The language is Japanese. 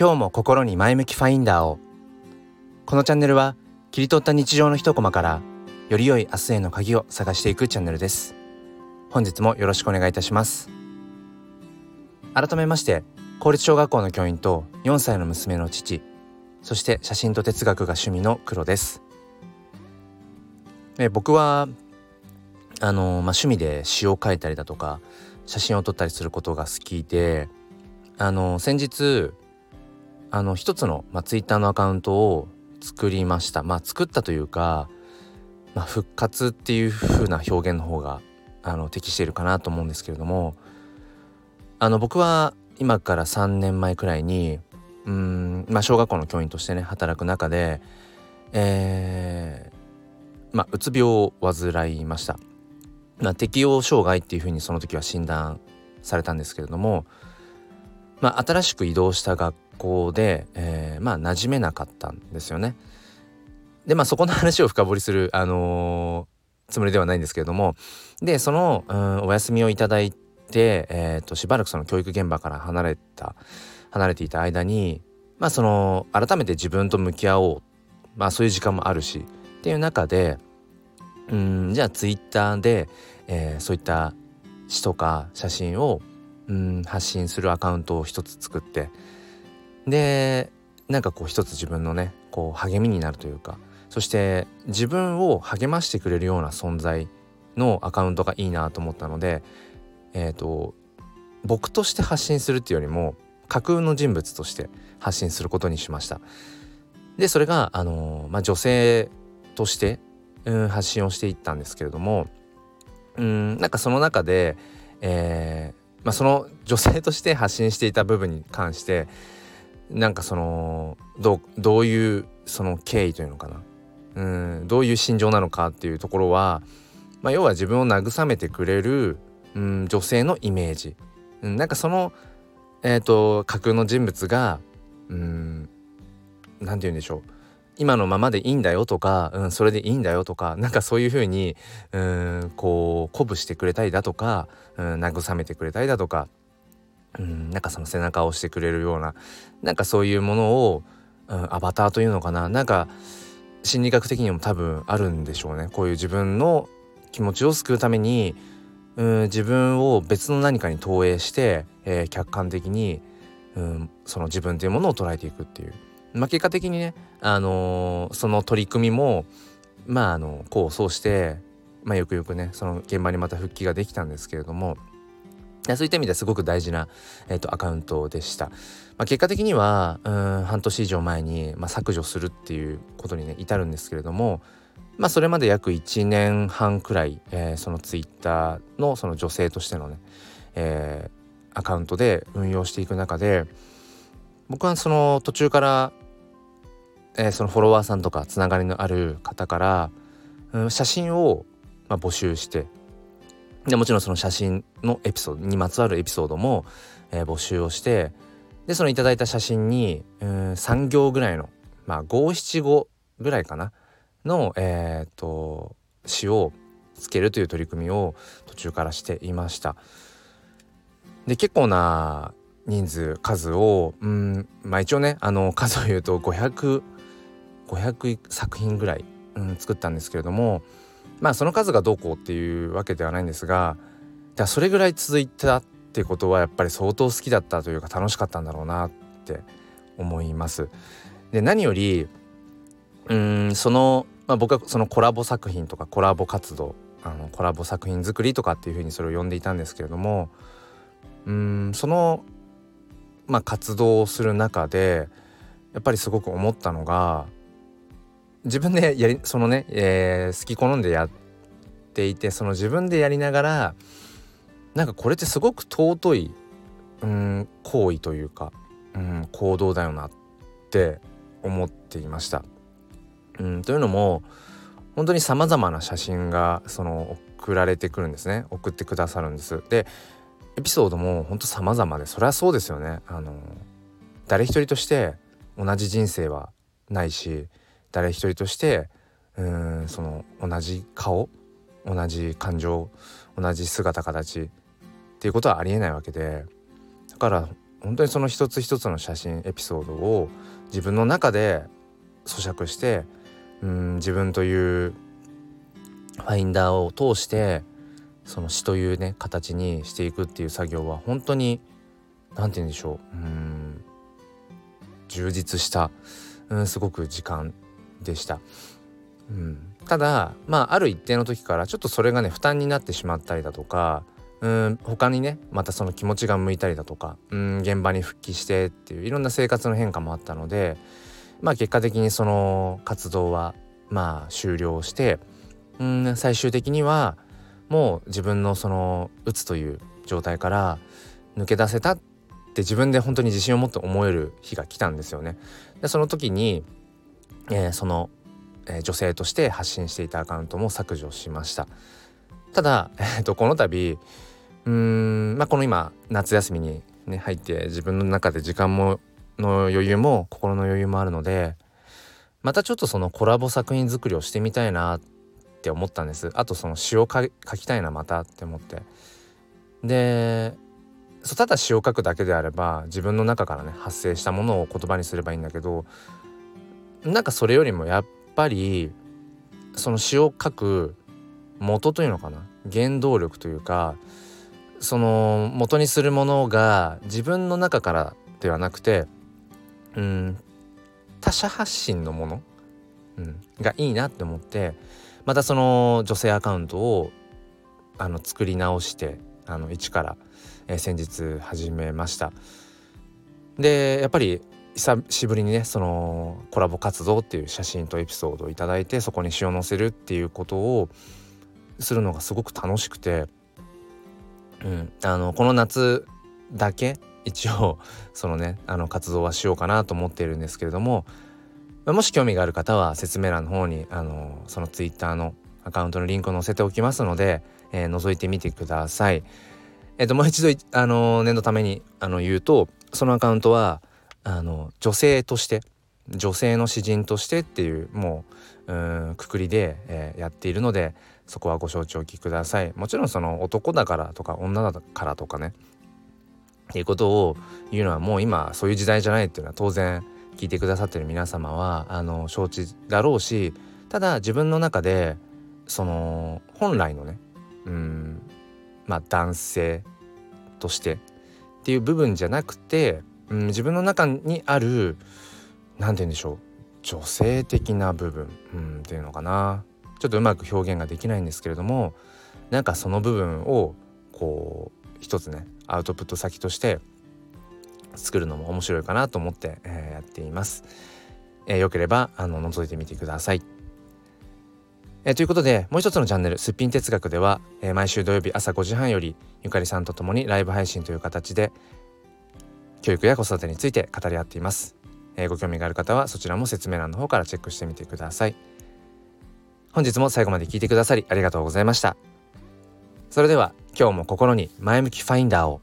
今日も心に前向きファインダーを。このチャンネルは切り取った日常の一コマからより良い明日への鍵を探していくチャンネルです。本日もよろしくお願いいたします。改めまして公立小学校の教員と4歳の娘の父そして写真と哲学が趣味の黒です。え僕はあの、まあ、趣味で詩を書いたりだとか写真を撮ったりすることが好きであの先日あの一つの、まあ、ツイッターのアカウントを作りましたまあ作ったというか、まあ、復活っていう風な表現の方があの適しているかなと思うんですけれどもあの僕は今から3年前くらいにうん、まあ、小学校の教員としてね働く中で、えー、まあ、うつ病を患いました。まあ、適応障害っていうふうにその時は診断されたんですけれども、まあ、新しく移動した学校で、えー、まあ馴染めなかったんですよね。でまあそこの話を深掘りする、あのー、つもりではないんですけれどもでその、うん、お休みをいただいて、えーと、しばらくその教育現場から離れた離れていた間にまあその改めて自分と向き合おうまあそういう時間もあるしっていう中でうんじゃあツイッターで、えー、そういった詩とか写真をうん発信するアカウントを一つ作ってでなんかこう一つ自分のねこう励みになるというかそして自分を励ましてくれるような存在のアカウントがいいなと思ったのでえっ、ー、と僕として発信するっていうよりも架空の人物として発信することにしました。でそれがあのー、まあ、女性としてうん発信をしていったんですけれどもうんなんかその中で、えーまあ、その女性として発信していた部分に関してなんかそのどうどういうその経緯というのかな。うんどういう心情なのかっていうところは、まあ、要は自分を慰めてくれる、うん、女性のイメージ、うん、なんかその、えーと、架空の人物がうん何て言うんでしょう。今のままでいいんだよとか、うん、それでいいんだよとかなんかそういう風にうんこう鼓舞してくれたりだとか、うん、慰めてくれたりだとか、うん、なんかその背中を押してくれるようななんかそういうものを、うん、アバターというのかななんか心理学的にも多分あるんでしょうねこういう自分の気持ちを救うために、うん、自分を別の何かに投影して、えー、客観的に、うん、その自分というものを捉えていくっていう。まあ、結果的にね、あのー、その取り組みもまああの功を奏して、まあ、よくよくねその現場にまた復帰ができたんですけれどもそういった意味ですごく大事な、えーと、アカウントでした。まあ、結果的にはうん半年以上前に、まあ、削除するっていうことにね至るんですけれども、まあ、それまで約1年半くらい、えー、そのツイッターのその女性としてのね、えー、アカウントで運用していく中で僕はその途中からえー、そのフォロワーさんとかつながりのある方から、うん、写真を、まあ、募集してでもちろんその写真のエピソードにまつわるエピソードも、えー、募集をしてでそのいただいた写真に、うん、3行ぐらいのまあ五七五ぐらいかなのえっ、と詩をつけるという取り組みを途中からしていました。で結構な人数数をうんまあ一応ねあの 数を言うと500 500作品ぐらい、うん、作ったんですけれどもまあその数がどうこうっていうわけではないんですがだそれぐらい続いたってことはやっぱり相当好きだったというか楽しかったんだろうなって思います。で何よりうんその、まあ、僕はそのコラボ作品とかコラボ活動あのコラボ作品作りとかっていうふうにそれを呼んでいたんですけれどもうんその、まあ、活動をする中でやっぱりすごく思ったのが自分でやりそのね、えー、好き好んでやっていてその自分でやりながらなんかこれってすごく尊い、うん、行為というか、うん、行動だよなって思っていました。うん、というのも本当にさまざまな写真がその送られてくるんですね送ってくださるんです。でエピソードも本当様々でそれはそうですよね。あの誰一人として同じ人生はないし誰一人としてうんその同じ顔同じ感情同じ姿形っていうことはありえないわけでだから本当にその一つ一つの写真エピソードを自分の中で咀嚼してうん自分というファインダーを通してその詩というね形にしていくっていう作業は本当に何て言うんでしょううん充実したうんすごく時間でした。うん、ただまあある一定の時からちょっとそれがね負担になってしまったりだとかうん他にねまたその気持ちが向いたりだとかうん現場に復帰してっていういろんな生活の変化もあったのでまあ結果的にその活動はまあ終了してうん最終的にはもう自分のそのうつという状態から抜け出せたって自分で本当に自信を持って思える日が来たんですよね。でその時に、えー、その、えー、女性として発信していたアカウントも削除しました。ただ、えーと、この度うーんまあこの今夏休みにね入って自分の中で時間もの余裕も心の余裕もあるのでまたちょっとそのコラボ作品作りをしてみたいなって思ったんですあとその詩を書きたいなまたって思ってでただ詩を書くだけであれば自分の中からね発生したものを言葉にすればいいんだけどなんかそれよりもやっぱりその詩を書く元というのかな？原動力というかその元にするものが自分の中からではなくてうん他者発信のもの、うん、がいいなって思ってまたその女性アカウントをあの作り直してあの一から、えー、先日始めました。でやっぱり久しぶりにねそのコラボ活動っていう写真とエピソードを頂いてそこに詩を載せるっていうことをするのがすごく楽しくて、うん、あのこの夏だけ一応そのねあの活動はしようかなと思っているんですけれどももし興味がある方は説明欄の方にあのその Twitter のアカウントのリンクを載せておきますので、えー、覗いてみてください。えっ、ともう一度あの念のためにあの言うとそのアカウントはあの女性として女性の詩人としてっていうもううんくくりで、えー、やっているのでそこはご承知おきください。もちろんその男だからとか女だからとかねっていうことを言うのはもう今そういう時代じゃないっていうのは当然聞いてくださってる皆様はあの承知だろうしただ自分の中でその本来のねうんまあ男性としてっていう部分じゃなくて、うん、自分の中にある何て言うんでしょう女性的な部分、うん、っていうのかなちょっとうまく表現ができないんですけれどもなんかその部分をこう一つねアウトプット先として作るのも面白いかなと思って、えー、やっています。えー、よければあの覗いてみてください。えー、ということでもう一つのチャンネル「すっぴん哲学」では、えー、毎週土曜日朝5時半よりゆかりさんと共にライブ配信という形で教育や子育てについて語り合っています。えー、ご興味がある方はそちらも説明欄の方からチェックしてみてください。本日も最後まで聞いてくださりありがとうございました。それでは今日も心に前向きファインダーを